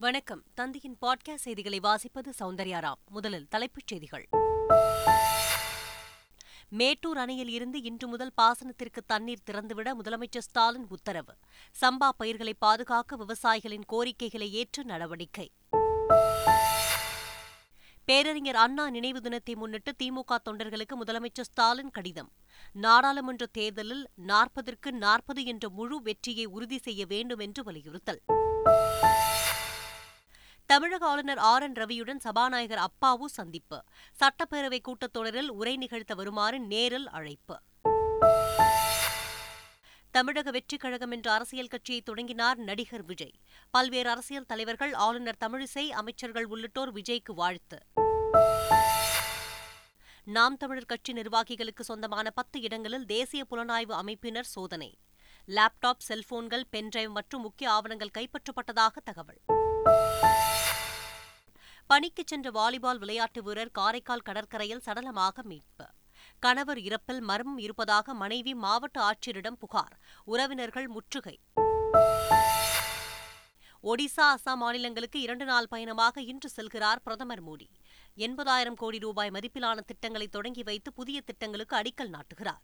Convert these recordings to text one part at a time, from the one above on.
வணக்கம். தந்தையின் பாட்காஸ்ட் செய்திகளை வாசிப்பது சௌந்தர்யாராம் முதலில் தலைப்புச் செய்திகள். மேட்டூர் அணையில் இருந்து இன்று முதல் பாசனத்திற்கு தண்ணீர் திறந்துவிட முதலமைச்சர் ஸ்டாலின் உத்தரவு. சம்பா பயிர்களை பாதுகாக்க விவசாயிகளின் கோரிக்கைகளை ஏற்று நடவடிக்கை. பேரறிஞர் அண்ணா நினைவு தினத்தை முன்னிட்டு திமுக தொண்டர்களுக்கு முதலமைச்சர் ஸ்டாலின் கடிதம். நாடாளுமன்ற தேர்தலில் நாற்பதற்கு நாற்பது என்ற முழு வெற்றியை உறுதி செய்ய வேண்டும் என்று வலியுறுத்தல். தமிழக ஆளுநர் ஆர் என் ரவியுடன் சபாநாயகர் அப்பாவு சந்திப்பு. சட்டப்பேரவை கூட்டத்தொடரில் உரை நிகழ்த்த வருமாறு நேரில் அழைப்பு. தமிழக வெற்றிக் கழகம் என்ற அரசியல் கட்சியை தொடங்கினார் நடிகர் விஜய். பல்வேறு அரசியல் தலைவர்கள் ஆளுநர் தமிழிசை அமைச்சர்கள் உள்ளிட்டோர் விஜய்க்கு வாழ்த்து. நாம் தமிழர் கட்சி நிர்வாகிகளுக்கு சொந்தமான பத்து இடங்களில் தேசிய புலனாய்வு அமைப்பினர் சோதனை. லேப்டாப் செல்போன்கள் பென்டிரைவ் மற்றும் முக்கிய ஆவணங்கள் கைப்பற்றப்பட்டதாக தகவல். பணிக்கு சென்ற வாலிபால் விளையாட்டு வீரர் காரைக்கால் கடற்கரையில் சடலமாக மீட்பு. கணவர் இறப்பில் மர்மம் இருப்பதாக மனைவி மாவட்ட ஆட்சியரிடம் புகார். உறவினர்கள் முற்றுகை. ஒடிசா அசாம் மாநிலங்களுக்கு இரண்டு நாள் பயணமாக இன்று செல்கிறார் பிரதமர் மோடி. எண்பதாயிரம் கோடி ரூபாய் மதிப்பிலான திட்டங்களை தொடங்கி வைத்து புதிய திட்டங்களுக்கு அடிக்கல் நாட்டுகிறார்.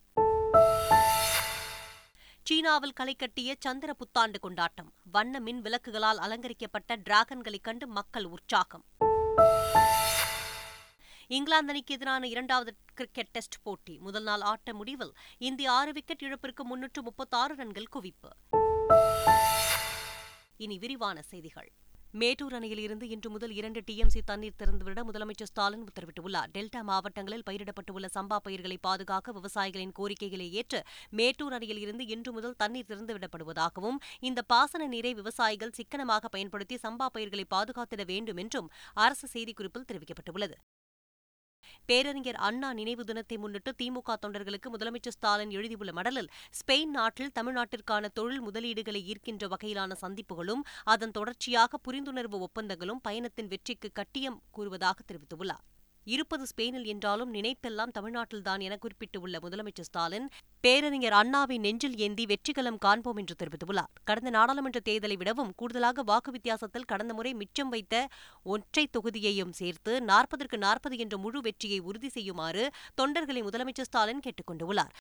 சீனாவில் களை கட்டிய சந்திர புத்தாண்டு கொண்டாட்டம். வண்ண மின் விளக்குகளால் அலங்கரிக்கப்பட்ட டிராகன்களைக் கண்டு மக்கள் உற்சாகம். இங்கிலாந்து அணிக்கு எதிரான இரண்டாவது கிரிக்கெட் டெஸ்ட் போட்டி. முதல் நாள் ஆட்ட முடிவில் இந்திய ஆறு விக்கெட் இழப்பிற்கு முன்னூற்று முப்பத்தாறு ரன்கள் குவிப்பு. இனி விரிவான செய்திகள். மேட்டூர் அணையில் இருந்து இன்று முதல் இரண்டு டிஎம்சி தண்ணீர் திறந்துவிட முதலமைச்சர் ஸ்டாலின் உத்தரவிட்டுள்ளார். டெல்டா மாவட்டங்களில் பயிரிடப்பட்டுள்ள சம்பா பயிர்களை பாதுகாக்க விவசாயிகளின் கோரிக்கைகளை ஏற்று மேட்டூர் அணையில் இருந்து இன்று முதல் தண்ணீர் திறந்துவிடப்படுவதாகவும் இந்த பாசன நீரை விவசாயிகள் சிக்கனமாக பயன்படுத்தி சம்பா பயிர்களை பாதுகாத்திட வேண்டும் என்றும் அரசு செய்திக்குறிப்பில் தெரிவிக்கப்பட்டுள்ளது. பேரறிஞர் அண்ணா நினைவு தினத்தை முன்னிட்டு திமுக தொண்டர்களுக்கு முதலமைச்சர் ஸ்டாலின் எழுதியுள்ள மடலில் ஸ்பெயின் நாட்டில் தமிழ்நாட்டிற்கான தொழில் முதலீடுகளை ஈர்க்கின்ற வகையிலான சந்திப்புகளும் அதன் தொடர்ச்சியாக புரிந்துணர்வு ஒப்பந்தங்களும் பயணத்தின் வெற்றிக்கு கட்டியம் கூறுவதாக தெரிவித்துள்ளார். இருப்பது ஸ்பெயினில் என்றாலும் நினைப்பெல்லாம் தமிழ்நாட்டில்தான் என குறிப்பிட்டுள்ள முதலமைச்சர் ஸ்டாலின் பேரறிஞர் அண்ணாவை நெஞ்சில் ஏந்தி வெற்றிகலம் காண்போம் என்று தெரிவித்துள்ளார். கடந்த நாடாளுமன்ற தேர்தலை விடவும் கூடுதலாக வாக்கு வித்தியாசத்தில் கடந்த முறை மிச்சம் வைத்த ஒற்றை தொகுதியையும் சேர்த்து நாற்பதற்கு நாற்பது என்ற முழு வெற்றியை உறுதி செய்யுமாறு தொண்டர்களை முதலமைச்சர் ஸ்டாலின் கேட்டுக் கொண்டுள்ளார்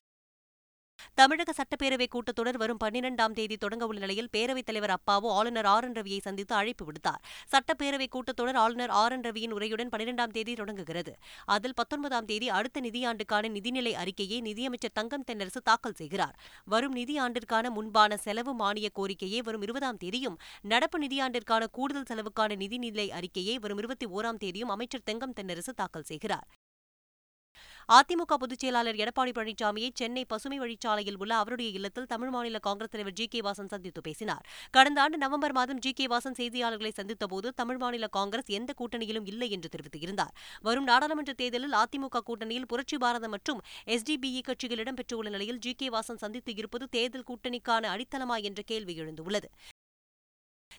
தமிழக சட்டப்பேரவை கூட்டத்தொடர் வரும் பன்னிரெண்டாம் தேதி தொடங்க உள்ள நிலையில் பேரவைத் தலைவர் அப்பாவு ஆளுநர் ஆர். என். ரவியை சந்தித்து அழைப்பு விடுத்தார். சட்டப்பேரவை கூட்டத்தொடர் ஆளுநர் ஆர். என். ரவியின் உரையுடன் பன்னிரெண்டாம் தேதி தொடங்குகிறது. அதில் பத்தொன்பதாம் தேதி அடுத்த நிதியாண்டுக்கான நிதிநிலை அறிக்கையை நிதியமைச்சர் தங்கம் தென்னரசு தாக்கல் செய்கிறார். வரும் நிதியாண்டிற்கான முன்பான செலவு மானிய கோரிக்கையை வரும் இருபதாம் தேதியும் நடப்பு நிதியாண்டிற்கான கூடுதல் செலவுக்கான நிதிநிலை அறிக்கையை வரும் இருபத்தி ஓராம் தேதியும் அமைச்சர் தெங்கம் தென்னரசு தாக்கல் செய்கிறார். அதிமுக பொதுச் செயலாளர் எடப்பாடி பழனிசாமியை சென்னை பசுமை வழிச்சாலையில் உள்ள அவருடைய இல்லத்தில் தமிழ் மாநில காங்கிரஸ் தலைவர் ஜி கே வாசன் சந்தித்து பேசினார். கடந்த ஆண்டு நவம்பர் மாதம் ஜி கே வாசன் செய்தியாளர்களை சந்தித்தபோது தமிழ் மாநில காங்கிரஸ் எந்த கூட்டணியிலும் இல்லை என்று தெரிவித்திருந்தார். வரும் நாடாளுமன்ற தேர்தலில் அதிமுக கூட்டணியில் புரட்சி பாரதம் மற்றும் எஸ்டிபிஇ கட்சிகள் இடம்பெற்றுள்ள நிலையில் ஜி கே வாசன் சந்தித்து இருப்பது தேர்தல் கூட்டணிக்கான அடித்தளமா என்ற கேள்வி எழுந்துள்ளது.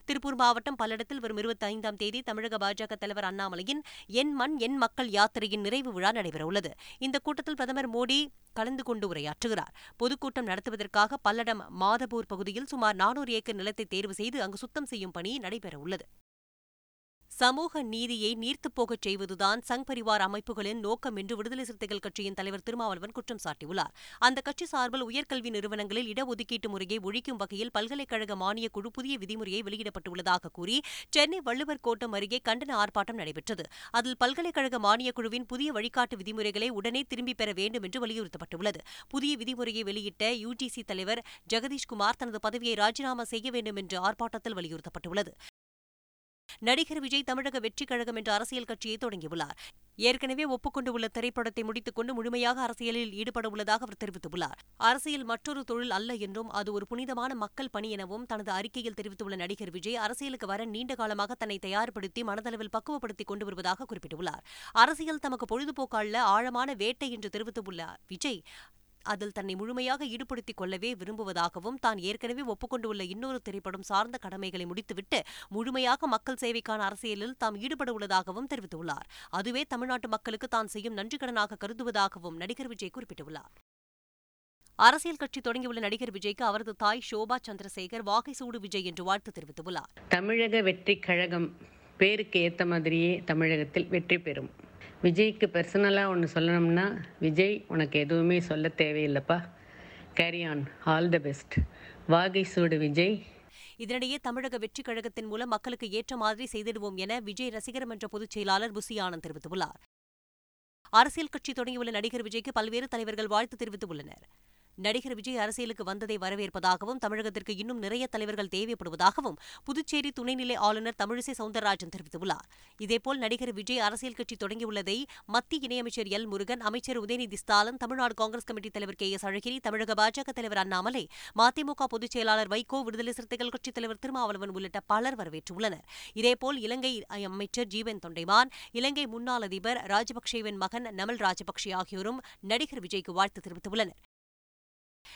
திருப்பூர் மாவட்டம் பல்லடத்தில் வரும் இருபத்தி ஐந்தாம் தேதி தமிழக பாஜக தலைவர் அண்ணாமலையின் என் மண் என் மக்கள் யாத்திரையின் நிறைவு விழா நடைபெறவுள்ளது. இந்த கூட்டத்தில் பிரதமர் மோடி கலந்து கொண்டு உரையாற்றுகிறார். பொதுக்கூட்டம் நடத்துவதற்காக பல்லடம் மாதபூர் பகுதியில் சுமார் நானூறு ஏக்கர் நிலத்தை தேர்வு செய்து அங்கு சுத்தம் செய்யும் பணி நடைபெறவுள்ளது. சமூக நீதியை நீர்த்துப் போகச் செய்வதுதான் சங் பரிவார் அமைப்புகளின் நோக்கம் என்று விடுதலை சிறுத்தைகள் கட்சியின் தலைவர் திருமாவளவன் குற்றம் சாட்டியுள்ளார். அந்த கட்சி சார்பில் உயர்கல்வி நிறுவனங்களில் இடஒதுக்கீட்டு முறையை ஒழிக்கும் வகையில் பல்கலைக்கழக மானியக் குழு புதிய விதிமுறையை வெளியிடப்பட்டுள்ளதாக கூறி சென்னை வள்ளுவர் கோட்டம் அருகே கண்டன ஆர்ப்பாட்டம் நடைபெற்றது. அதில் பல்கலைக்கழக மானியக் குழுவின் புதிய வழிகாட்டு விதிமுறைகளை உடனே திரும்பிப் பெற வேண்டும் என்று வலியுறுத்தப்பட்டுள்ளது. புதிய விதிமுறையை வெளியிட்ட யுஜிசி தலைவர் ஜெகதீஷ்குமார் தனது பதவியை ராஜினாமா செய்ய வேண்டும் என்று ஆர்ப்பாட்டத்தில் வலியுறுத்தப்பட்டுள்ளது. நடிகர் விஜய் தமிழக வெற்றிக் கழகம் என்ற அரசியல் கட்சியை தொடங்கியுள்ளார். ஏற்கனவே ஒப்புக்கொண்டுள்ள திரைப்படத்தை முடித்துக் கொண்டு முழுமையாக அரசியலில் ஈடுபட உள்ளதாக அவர் தெரிவித்துள்ளார். அரசியல் மற்றொரு தொழில் அல்ல என்றும் அது ஒரு புனிதமான மக்கள் பணி எனவும் தனது அறிக்கையில் தெரிவித்துள்ள நடிகர் விஜய் அரசியலுக்கு வர நீண்ட காலமாக தன்னை தயார்படுத்தி மனதளவில் பக்குவப்படுத்திக் கொண்டு வருவதாக குறிப்பிட்டுள்ளார். அரசியல் தமக்கு பொழுதுபோக்கு அல்ல ஆழமான வேட்டை என்று தெரிவித்துள்ள விஜய் அதில் தன்னை முழுமையாக ஈடுபடுத்திக் கொள்ளவே விரும்புவதாகவும் தான் ஏற்கனவே ஒப்புக்கொண்டுள்ள இன்னொரு திரைப்படம் சார்ந்த கடமைகளை முடித்துவிட்டு முழுமையாக மக்கள் சேவைக்கான அரசியலில் தாம் ஈடுபட உள்ளதாகவும் தெரிவித்துள்ளார். அதுவே தமிழ்நாட்டு மக்களுக்கு தான் செய்யும் நன்றிக்கடனாக கருதுவதாகவும் நடிகர் விஜய் குறிப்பிட்டுள்ளார். அரசியல் கட்சி தொடங்கியுள்ள நடிகர் விஜய்க்கு அவரது தாய் ஷோபா சந்திரசேகர் வாகை சூடு விஜய் என்று வாழ்த்து தெரிவித்துள்ளார். தமிழக வெற்றி கழகம் பேருக்கு ஏற்ற மாதிரியே தமிழகத்தில் வெற்றி பெறும். விஜய்க்கு பர்சனலாக ஒன்று சொல்லணும்னா விஜய் உனக்கு எதுவுமே சொல்ல தேவையில்லைப்பா. Carry on all the best வாகை சூடு விஜய். இதனிடையே தமிழக வெற்றி கழகத்தின் மூலம் மக்களுக்கு ஏற்ற மாதிரி செய்திடுவோம் என விஜய் ரசிகர் மன்ற பொதுச் செயலாளர் புசி ஆனந்த் தெரிவித்துள்ளார். அரசியல் கட்சி தொடங்கியுள்ள நடிகர் விஜய்க்கு பல்வேறு தலைவர்கள் வாழ்த்து தெரிவித்துள்ளனர். நடிகர் விஜய் அரசியலுக்கு வந்ததை வரவேற்பதாகவும் தமிழகத்திற்கு இன்னும் நிறைய தலைவர்கள் தேவைப்படுவதாகவும் புதுச்சேரி துணைநிலை ஆளுநர் தமிழிசை சவுந்தரராஜன் தெரிவித்துள்ளார். இதேபோல் நடிகர் விஜய் அரசியல் கட்சி தொடங்கியுள்ளதை மத்திய இணையமைச்சர் எல் முருகன் அமைச்சர் உதயநிதி ஸ்டாலின் தமிழ்நாடு காங்கிரஸ் கமிட்டி தலைவர் கே எஸ் அழகிரி தமிழக பாஜக தலைவர் அண்ணாமலை மதிமுக பொதுச் செயலாளர் வைகோ விடுதலை சிறுத்தைகள் கட்சித் தலைவர் திருமாவளவன் உள்ளிட்ட பலர் வரவேற்றுள்ளனர். இதேபோல் இலங்கை அமைச்சர் ஜீவன் தொண்டைமான் இலங்கை முன்னாள் அதிபர் ராஜபக்சேவின் மகன் நமல் ராஜபக்சே ஆகியோரும் நடிகர் விஜய்க்கு வாழ்த்து தெரிவித்துள்ளனர்.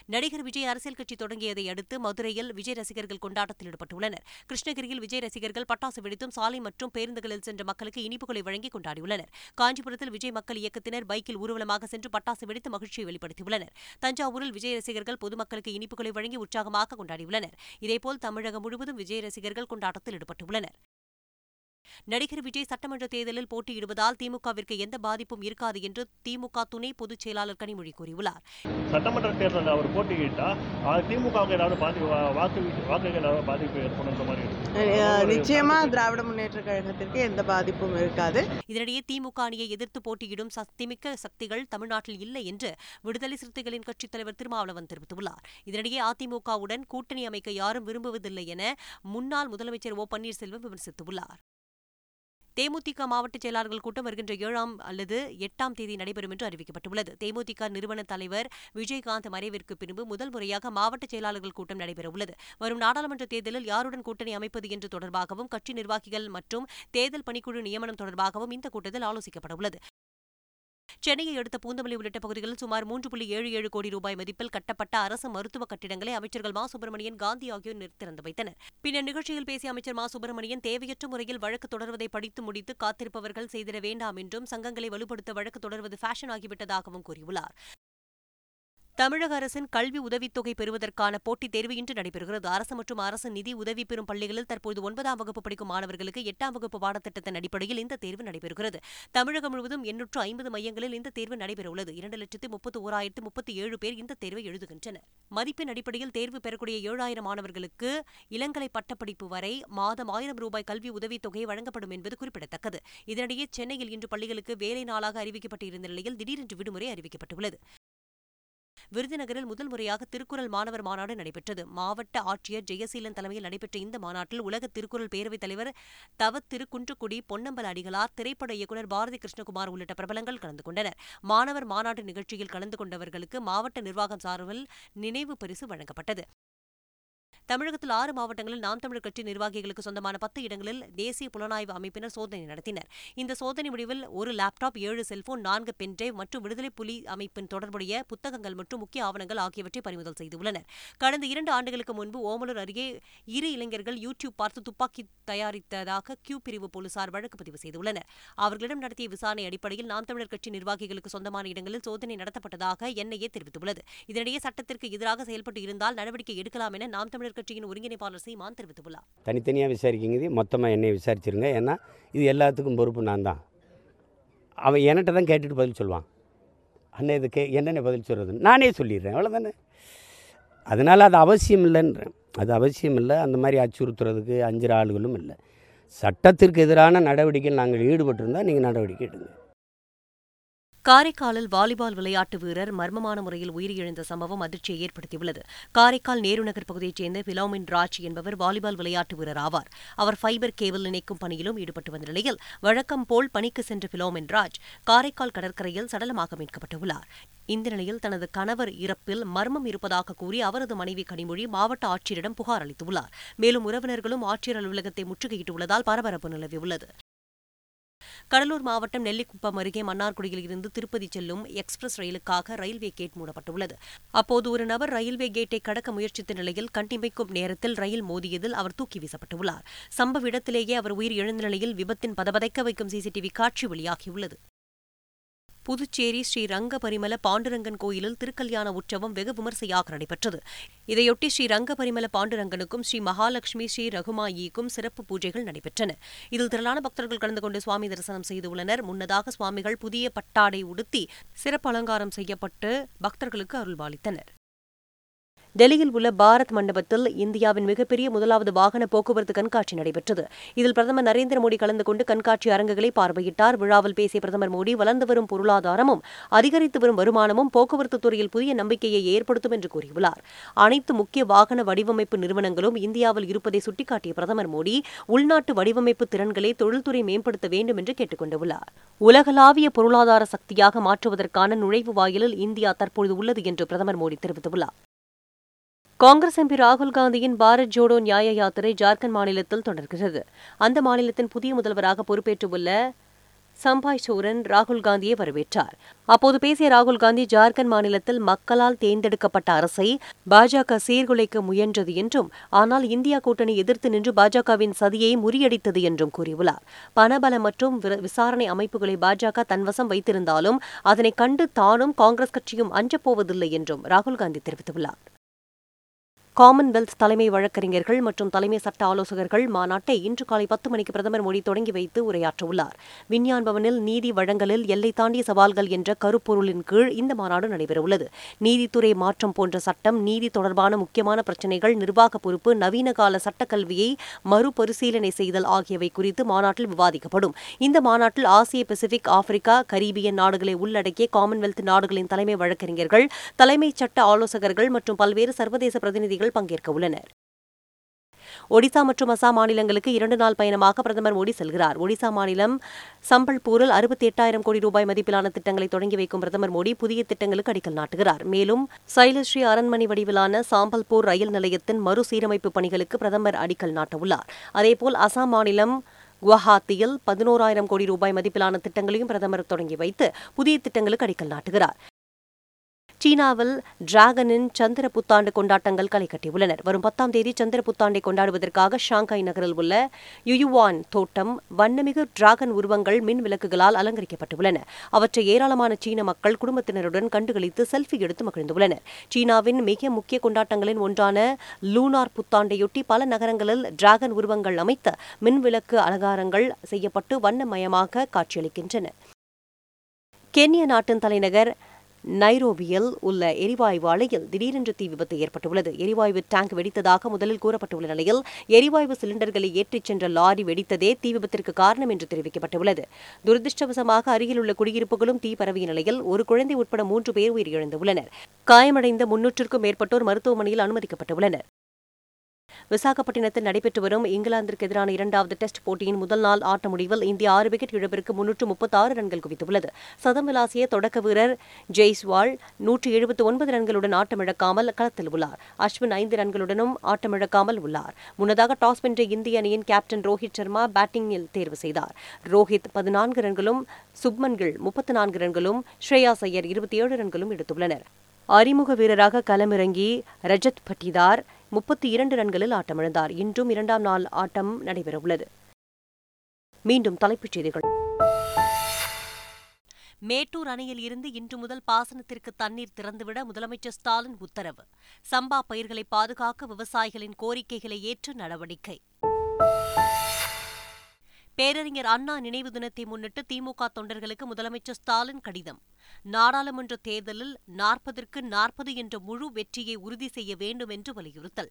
நடிகர் விஜய் அரசியல் கட்சி தொடங்கியதை அடுத்து மதுரையில் விஜய் ரசிகர்கள் கொண்டாட்டத்தில் ஈடுபட்டுள்ளனர். கிருஷ்ணகிரியில் விஜய் ரசிகர்கள் பட்டாசு வெடித்தும் சாலை மற்றும் பேருந்துகளில் சென்ற மக்களுக்கு இனிப்புகளை வழங்கி கொண்டாடியுள்ளனர். காஞ்சிபுரத்தில் விஜய் மக்கள் இயக்கத்தினர் பைக்கில் ஊர்வலமாக சென்று பட்டாசு வெடித்து மகிழ்ச்சியை வெளிப்படுத்தியுள்ளனர். தஞ்சாவூரில் விஜய் ரசிகர்கள் பொதுமக்களுக்கு இனிப்புகளை வழங்கி உற்சாகமாக கொண்டாடியுள்ளனர். இதேபோல் தமிழகம் முழுவதும் விஜய் ரசிகர்கள் கொண்டாட்டத்தில் ஈடுபட்டுள்ளனர். நடிகர் விஜய் சட்டமன்ற தேர்தலில் போட்டியிடுவதால் திமுகவிற்கு எந்த பாதிப்பும் இருக்காது என்று திமுக துணை பொதுச் செயலாளர் கனிமொழி கூறியுள்ளார். சட்டமன்ற தேர்தலில் அவர் போட்டியிட்டா அது திமுகவுக்கு ஏதாவது பாதி வா- வாக்கு வாக்குகள் ஏதாவது பாதிப்பு ஏற்படுன்ற மாதிரி இருக்கு. அஹ் நிச்சயமா திராவிட முன்னேற்ற கழகத்திற்கு எந்த பாதிப்பும் இருக்காது. இதனிடையே திமுக அணியை எதிர்த்து போட்டியிடும் சக்திமிக்க சக்திகள் தமிழ்நாட்டில் இல்லை என்று விடுதலை சிறுத்தைகளின் கட்சித் தலைவர் திருமாவளவன் தெரிவித்துள்ளார். இதனிடையே அதிமுகவுடன் கூட்டணி அமைக்க யாரும் விரும்புவதில்லை என முன்னாள் முதலமைச்சர் ஓ பன்னீர்செல்வம் விமர்சித்துள்ளார். தேமுதிக மாவட்ட செயலாளர்கள் கூட்டம் வருகின்ற ஏழாம் அல்லது எட்டாம் தேதி நடைபெறும் என்று அறிவிக்கப்பட்டுள்ளது. தேமுதிக நிறுவன தலைவர் விஜயகாந்த் மறைவிற்கு பின்பு முதல் முறையாக மாவட்ட செயலாளர்கள் கூட்டம் நடைபெறவுள்ளது. வரும் நாடாளுமன்ற தேர்தலில் யாருடன் கூட்டணி அமைப்பது என்று தொடர்பாகவும் கட்சி நிர்வாகிகள் மற்றும் தேர்தல் பணிக்குழு நியமனம் தொடர்பாகவும் இந்த கூட்டத்தில் ஆலோசிக்கப்படவுள்ளது. சென்னையை அடுத்த பூந்தமல்லி உள்ளிட்ட பகுதிகளில் சுமார் மூன்று புள்ளி ஏழு ஏழு கோடி ரூபாய் மதிப்பில் கட்டப்பட்ட அரசு மருத்துவ கட்டிடங்களை அமைச்சர்கள் மா. சுப்பிரமணியன் காந்தி ஆகியோர் திறந்து வைத்தனர். பின்னர் நிகழ்ச்சியில் பேசிய அமைச்சர் மா. சுப்பிரமணியன் தேவையற்ற முறையில் வழக்கு தொடர்வதை படித்து முடித்து காத்திருப்பவர்கள் செய்திட வேண்டாம் என்றும் சங்கங்களை வலுப்படுத்த வழக்கு தொடர்வது ஃபேஷன் ஆகிவிட்டதாகவும் கூறியுள்ளார். தமிழக அரசின் கல்வி உதவித்தொகை பெறுவதற்கான போட்டித் தேர்வு இன்று நடைபெறுகிறது. அரசு மற்றும் அரசு நிதி உதவி பெறும் பள்ளிகளில் தற்போது ஒன்பதாம் வகுப்பு படிக்கும் மாணவர்களுக்கு எட்டாம் வகுப்பு பாடத்திட்டத்தின் அடிப்படையில் இந்த தேர்வு நடைபெறுகிறது. தமிழகம் முழுவதும் எண்ணூற்று ஐம்பது மையங்களில் இந்த தேர்வு நடைபெறவுள்ளது. இரண்டு லட்சத்து முப்பத்து ஓராயிரத்து முப்பத்தி ஏழு பேர் இந்த தேர்வை எழுதுகின்றனர். மதிப்பெண் அடிப்படையில் தேர்வு பெறக்கூடிய ஏழாயிரம் மாணவர்களுக்கு இளங்கலை பட்டப்படிப்பு வரை மாதம் ஆயிரம் ரூபாய் கல்வி உதவித்தொகை வழங்கப்படும் என்பது குறிப்பிடத்தக்கது. இதனிடையே சென்னையில் இன்று பள்ளிகளுக்கு வேலை நாளாக அறிவிக்கப்பட்டிருந்த நிலையில் திடீரென்று விடுமுறை அறிவிக்கப்பட்டுள்ளது. விருதுநகரில் முதல் முறையாக திருக்குறள் மாணவர் மாநாடு நடைபெற்றது. மாவட்ட ஆட்சியர் ஜெயசீலன் தலைமையில் நடைபெற்ற இந்த மாநாட்டில் உலக திருக்குறள் பேரவைத் தலைவர் தவ திரு பொன்னம்பல அடிகளார் திரைப்பட இயக்குநர் பாரதி கிருஷ்ணகுமார் உள்ளிட்ட பிரபலங்கள் கலந்து கொண்டனர். மாணவர் மாநாட்டு நிகழ்ச்சியில் கலந்து கொண்டவர்களுக்கு மாவட்ட நிர்வாகம் சார்பில் நினைவு பரிசு வழங்கப்பட்டது. தமிழகத்தில் ஆறு மாவட்டங்களில் நாம் தமிழர் கட்சி நிர்வாகிகளுக்கு சொந்தமான பத்து இடங்களில் தேசிய புலனாய்வு அமைப்பினர் சோதனை நடத்தினர். இந்த சோதனை முடிவில் ஒரு லேப்டாப் ஏழு செல்போன் நான்கு பென்டிரைவ் மற்றும் விடுதலை புலி அமைப்பின் தொடர்புடைய புத்தகங்கள் மற்றும் முக்கிய ஆவணங்கள் ஆகியவற்றை பறிமுதல் செய்துள்ளனர். கடந்த இரண்டு ஆண்டுகளுக்கு முன்பு ஓமலூர் அருகே இரு இளைஞர்கள் யூடியூப் பார்த்து துப்பாக்கி தயாரித்ததாக கியூ பிரிவு போலீசார் வழக்கு பதிவு செய்துள்ளனர். அவர்களிடம் நடத்திய விசாரணை அடிப்படையில் நாம் தமிழர் கட்சி நிர்வாகிகளுக்கு சொந்தமான இடங்களில் சோதனை நடத்தப்பட்டதாக என்ஐஏ தெரிவித்துள்ளது. இதனிடையே சட்டத்திற்கு எதிராக செயல்பட்டு இருந்தால் நடவடிக்கை எடுக்கலாம் என நாம் தமிழர் கட்சியின் ஒருங்கிணைப்பாளர் சீமான் தெரிவித்துள்ளார். தனித்தனியாக விசாரிக்கிங்க மொத்தமாக என்னை விசாரிச்சிருங்க. ஏன்னா இது எல்லாத்துக்கும் பொறுப்பு நான் தான். அவன் என்கிட்ட தான் கேட்டுட்டு பதில் சொல்லுவான். அண்ணன் இதுக்கு என்னென்ன பதில் சொல்கிறது நானே சொல்லிடுறேன். அவ்வளோதானே அதனால் அது அவசியம் இல்லைன்றேன். அது அவசியம் இல்லை. அந்த மாதிரி அச்சுறுத்துறதுக்கு அஞ்சு ஆளுகளும் இல்லை. சட்டத்திற்கு எதிரான நடவடிக்கையில் நாங்கள் ஈடுபட்டிருந்தால் நீங்கள் நடவடிக்கை எடுங்க. காரைக்காலில் வாலிபால் விளையாட்டு வீரர் மர்மமான முறையில் உயிரிழந்த சம்பவம் அதிர்ச்சியை ஏற்படுத்தியுள்ளது. காரைக்கால் நேருநகர் பகுதியைச் சேர்ந்த பிலோமின் ராஜ் என்பவர் வாலிபால் விளையாட்டு வீரர் ஆவார். அவர் ஃபைபர் கேபிள் இணைக்கும் பணியிலும் ஈடுபட்டு வந்த நிலையில் வழக்கம் போல் பணிக்கு சென்ற பிலோமின் ராஜ் காரைக்கால் கடற்கரையில் சடலமாக மீட்கப்பட்டுள்ளார். இந்த நிலையில் தனது கணவர் இறப்பில் மர்மம் இருப்பதாக கூறி அவரது மனைவி கனிமொழி மாவட்ட ஆட்சியரிடம் புகார் அளித்துள்ளார். மேலும் உறவினர்களும் ஆட்சியர் அலுவலகத்தை முற்றுகையிட்டுள்ளதால் பரபரப்பு நிலவியுள்ளது. கடலூர் மாவட்டம் நெல்லிக்குப்பம் அருகே மன்னார்குடியில் இருந்து திருப்பதி செல்லும் எக்ஸ்பிரஸ் ரயிலுக்காக ரயில்வே கேட் மூடப்பட்டுள்ளது. அப்போது ஒரு நபர் ரயில்வே கேட்டை கடக்க முயற்சித்த நிலையில் கண்டிமைக்கும் நேரத்தில் ரயில் மோதியதில் அவர் தூக்கி வீசப்பட்டுள்ளார். சம்பவ இடத்திலேயே அவர் உயிர் எழுந்த நிலையில் விபத்தின் பதபதைக்க வைக்கும் சிசிடிவி காட்சி வெளியாகியுள்ளது. புதுச்சேரி ஸ்ரீ ரங்க பரிமல பாண்டுரங்கன் கோயிலில் திருக்கல்யாண உற்சவம் வெகு விமர்சையாக நடைபெற்றது. இதையொட்டி ஸ்ரீ ரங்க பரிமல பாண்டுரங்கனுக்கும் ஸ்ரீ மகாலட்சுமி ஸ்ரீ ரகுமாயிக்கும் சிறப்பு பூஜைகள் நடைபெற்றன. இதில் திரளான பக்தர்கள் கலந்து கொண்டு சுவாமி தரிசனம் செய்துள்ளனர் முன்னதாக சுவாமிகள் புதிய பட்டாடை உடுத்தி சிறப்பு அலங்காரம் செய்யப்பட்டு பக்தர்களுக்கு அருள்பாலித்தனர் டெல்லியில் உள்ள பாரத் மண்டபத்தில் இந்தியாவின் மிகப்பெரிய முதலாவது வாகன போக்குவரத்து கண்காட்சி நடைபெற்றது. இதில் பிரதமர் நரேந்திர மோடி கலந்து கொண்டு கண்காட்சி அரங்குகளை பார்வையிட்டார். விழாவில் பேசிய பிரதமர் மோடி வளர்ந்து வரும் பொருளாதாரமும் அதிகரித்து வரும் வருமானமும் போக்குவரத்து துறையில் புதிய நம்பிக்கையை ஏற்படுத்தும் என்று கூறியுள்ளார். அனைத்து முக்கிய வாகன வடிவமைப்பு நிறுவனங்களும் இந்தியாவில் இருப்பதை சுட்டிக்காட்டிய பிரதமர் மோடி உள்நாட்டு வடிவமைப்பு திறன்களை தொழில்துறை மேம்படுத்த வேண்டும் என்று கேட்டுக் கொண்டுள்ளார் உலகளாவிய பொருளாதார சக்தியாக மாற்றுவதற்கான நுழைவு வாயிலில் இந்தியா தற்பொழுது உள்ளது என்று பிரதமர் மோடி தெரிவித்துள்ளார். காங்கிரஸ் எம்பி ராகுல் காந்தியின் பாரத் ஜோடோ நியாய யாத்திரை ஜார்க்கண்ட் மாநிலத்தில் தொடர்கிறது. அந்த மாநிலத்தின் புதிய முதல்வராக பொறுப்பேற்றுள்ள சம்பாய் சோரன் ராகுல் காந்தியை வரவேற்றார். அப்போது பேசிய ராகுல் காந்தி ஜார்க்கண்ட் மாநிலத்தில் மக்களால் தேர்ந்தெடுக்கப்பட்ட அரசை பாஜக சீர்குலைக்க முயன்றது என்றும் ஆனால் இந்தியா கூட்டணி எதிர்த்து நின்று பாஜகவின் சதியை முறியடித்தது என்றும் கூறியுள்ளார். பணபல மற்றும் விசாரணை அமைப்புகளை பாஜக தன்வசம் வைத்திருந்தாலும் அதனை கண்டு தானும் காங்கிரஸ் கட்சியும் அஞ்சப்போவதில்லை என்றும் ராகுல் காந்தி தெரிவித்துள்ளார். காமன்வெல்த் தலைமை வழக்கறிஞர்கள் மற்றும் தலைமை சட்ட ஆலோசகர்கள் மாநாட்டை இன்று காலை பத்து மணிக்கு பிரதமர் மோடி தொடங்கி வைத்து உரையாற்றவுள்ளார். விஞ்ஞான் பவனில் நீதி வழங்கலில் எல்லை தாண்டிய சவால்கள் என்ற கருப்பொருளின் கீழ் இந்த மாநாடு நடைபெறவுள்ளது. நீதித்துறை மாற்றம் போன்ற சட்டம் நீதி தொடர்பான முக்கியமான பிரச்சினைகள் நிர்வாக பொறுப்பு நவீன கால சட்டக்கல்வியை மறுபரிசீலனை செய்தல் ஆகியவை குறித்து மாநாட்டில் விவாதிக்கப்படும். இந்த மாநாட்டில் ஆசிய பசிபிக் ஆப்பிரிக்கா கரீபியன் நாடுகளை உள்ளடக்கிய காமன்வெல்த் நாடுகளின் தலைமை வழக்கறிஞர்கள் தலைமைச் சட்ட ஆலோசகர்கள் மற்றும் பல்வேறு சர்வதேச பிரதிநிதிகள் பங்கேற்க உள்ளனர். ஒடிசா மற்றும் அசாம் மாநிலங்களுக்கு இரண்டு நாள் பயணமாக பிரதமர் மோடி செல்கிறார். ஒடிசா மாநிலம் சம்பல்பூரில் அறுபத்தி எட்டாயிரம் கோடி ரூபாய் மதிப்பிலான திட்டங்களை தொடங்கி வைக்கும் பிரதமர் மோடி புதிய திட்டங்களுக்கு அடிக்கல் நாட்டுகிறார். மேலும் சைலஸ்ரீ அரண்மனை வடிவிலான சாம்பல்பூர் ரயில் நிலையத்தின் மறுசீரமைப்பு பணிகளுக்கு பிரதமர் அடிக்கல் நாட்டவுள்ளார். அதேபோல் அசாம் மாநிலம் குவஹாத்தியில் பதினோராயிரம் கோடி ரூபாய் மதிப்பிலான திட்டங்களையும் பிரதமர் தொடங்கி வைத்து புதிய திட்டங்களுக்கு அடிக்கல் நாட்டுகிறார். சீனாவில் டிராகனின் சந்திர புத்தாண்டு கொண்டாட்டங்கள் களை கட்டியுள்ளனர். வரும் பத்தாம் தேதி சந்திர புத்தாண்டை கொண்டாடுவதற்காக ஷாங்காய் நகரில் உள்ள யுயுவான் தோட்டம் வண்ணமிகு டிராகன் உருவங்கள் மின் விளக்குகளால் அலங்கரிக்கப்பட்டுள்ளன. அவற்றை ஏராளமான சீன மக்கள் குடும்பத்தினருடன் கண்டுகளித்து செல்ஃபி எடுத்து மகிழ்ந்துள்ளனர். சீனாவின் மிக முக்கிய கொண்டாட்டங்களின் ஒன்றான லூனார் புத்தாண்டையொட்டி பல நகரங்களில் டிராகன் உருவங்கள் அமைத்த மின் விளக்கு அலங்காரங்கள் செய்யப்பட்டு வண்ணமயமாக காட்சியளிக்கின்றன. கென்ய நாட்டின் தலைநகர் நைரோபியில் உள்ள எரிவாயு ஆலையில் திடீரென்று தீ விபத்து ஏற்பட்டுள்ளது. எரிவாயு டேங்க் வெடித்ததாக முதலில் கூறப்பட்டுள்ள நிலையில் எரிவாயு சிலிண்டர்களை ஏற்றிச் சென்ற லாரி வெடித்ததே தீ விபத்திற்கு காரணம் என்று தெரிவிக்கப்பட்டுள்ளது. துரதிருஷ்டவசமாக அருகில் உள்ள குடியிருப்புகளும் தீ பரவிய நிலையில் ஒரு குழந்தை உட்பட மூன்று பேர் உயிரிழந்துள்ளனர். காயமடைந்த முன்னூற்றுக்கும் மேற்பட்டோர் மருத்துவமனையில் அனுமதிக்கப்பட்டுள்ளனர். விசாகப்பட்டினத்தில் நடைபெற்று வரும் இங்கிலாந்திற்கு எதிரான இரண்டாவது டெஸ்ட் போட்டியின் முதல் நாள் ஆட்ட முடிவில் இந்தியா ஆறு விக்கெட் இழப்பிற்கு முன்னூற்று முப்பத்தாறு ரன்கள் குவித்துள்ளது. சதம் விளாசிய தொடக்க வீரர் ஜெய்ஸ்வால் நூற்றி எழுபத்தி ஒன்பது ரன்களுடன் ஆட்டமிழக்காமல் களத்தில் உள்ளார். அஸ்வின் ஐந்து ரன்களுடனும் ஆட்டமிழக்காமல் உள்ளார். முன்னதாக டாஸ் வென்ற இந்திய அணியின் கேப்டன் ரோஹித் சர்மா பேட்டிங்கில் தேர்வு செய்தார். ரோஹித் பதினான்கு ரன்களும் சுப்மன்கள் முப்பத்தி நான்கு ரன்களும் ஸ்ரேயாஸ் ஐயர் இருபத்தி ஏழு ரன்களும் எடுத்துள்ளனர். அறிமுக வீரராக களமிறங்கி ரஜத் பட்டிதார் முப்பத்தி இரண்டு ரன்களில் ஆட்டமிழந்தார். இன்றும் இரண்டாம் நாள் ஆட்டம் நடைபெறவுள்ளது. மீண்டும் தலைப்புச் செய்திகள். மேட்டூர் அணையில் இருந்து இன்று முதல் பாசனத்திற்கு தண்ணீர் திறந்துவிட முதலமைச்சர் ஸ்டாலின் உத்தரவு. சம்பா பயிர்களை பாதுகாக்க விவசாயிகளின் கோரிக்கைகளை ஏற்று நடவடிக்கை. பேரறிஞர் அண்ணா நினைவு தினத்தை முன்னிட்டு திமுக தொண்டர்களுக்கு முதலமைச்சர் ஸ்டாலின் கடிதம். நாடாளுமன்ற தேர்தலில் நாற்பதற்கு நாற்பது என்ற முழு வெற்றியை உறுதி செய்ய வேண்டும் என்று வலியுறுத்தல்.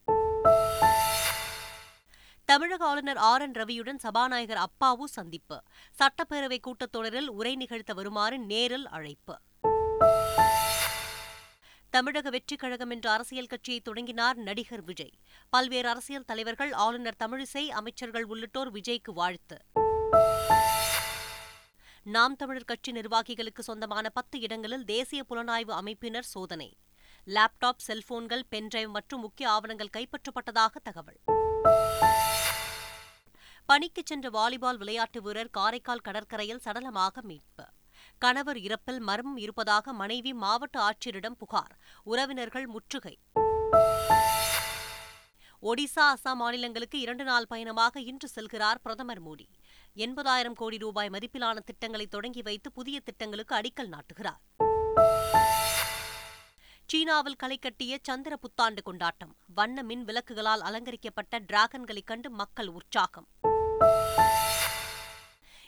தமிழக ஆளுநர் ஆர். என். ரவியுடன் சபாநாயகர் அப்பாவு சந்திப்பு. சட்டப்பேரவை கூட்டத்தொடரில் உரை நிகழ்த்த வருமாறு நேரில் அழைப்பு. தமிழக வெற்றிக் கழகம் என்ற அரசியல் கட்சியை தொடங்கினார் நடிகர் விஜய். பல்வேறு அரசியல் தலைவர்கள் ஆளுநர் தமிழிசை அமைச்சர்கள் உள்ளிட்டோர் விஜய்க்கு வாழ்த்து. நாம் தமிழர் கட்சி நிர்வாகிகளுக்கு சொந்தமான பத்து இடங்களில் தேசிய புலனாய்வு அமைப்பினர் சோதனை. லேப்டாப் செல்போன்கள் பென்டிரைவ் மற்றும் முக்கிய ஆவணங்கள் கைப்பற்றப்பட்டதாக தகவல். பணிக்கு சென்ற வாலிபால் விளையாட்டு வீரர் காரைக்கால் கடற்கரையில் சடலமாக மீட்பு. கணவர் இறப்பில் மர்மம் இருப்பதாக மனைவி மாவட்ட ஆட்சியரிடம் புகார். உறவினர்கள் முற்றுகை. ஒடிசா அசாம் மாநிலங்களுக்கு இரண்டு நாள் பயணமாக இன்று செல்கிறார் பிரதமர் மோடி. எண்பதாயிரம் கோடி ரூபாய் மதிப்பிலான திட்டங்களை தொடங்கி வைத்து புதிய திட்டங்களுக்கு அடிக்கல் நாட்டுகிறார். சீனாவில் களை கட்டிய சந்திர புத்தாண்டு கொண்டாட்டம். வண்ண மின் விளக்குகளால் அலங்கரிக்கப்பட்ட டிராகன்களைக் கண்டு மக்கள் உற்சாகம்.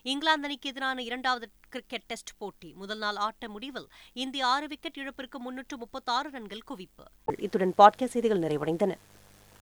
இங்கிலாந்து அணிக்கு எதிரான இரண்டாவது கிரிக்கெட் டெஸ்ட் போட்டி. முதல் நாள் ஆட்ட முடிவில் இந்திய ஆறு விக்கெட் இழப்பிற்கு முன்னூற்று முப்பத்தாறு ரன்கள் குவிப்பு. இத்துடன் பாட்காஸ்ட் செய்திகள் நிறைவடைந்தன.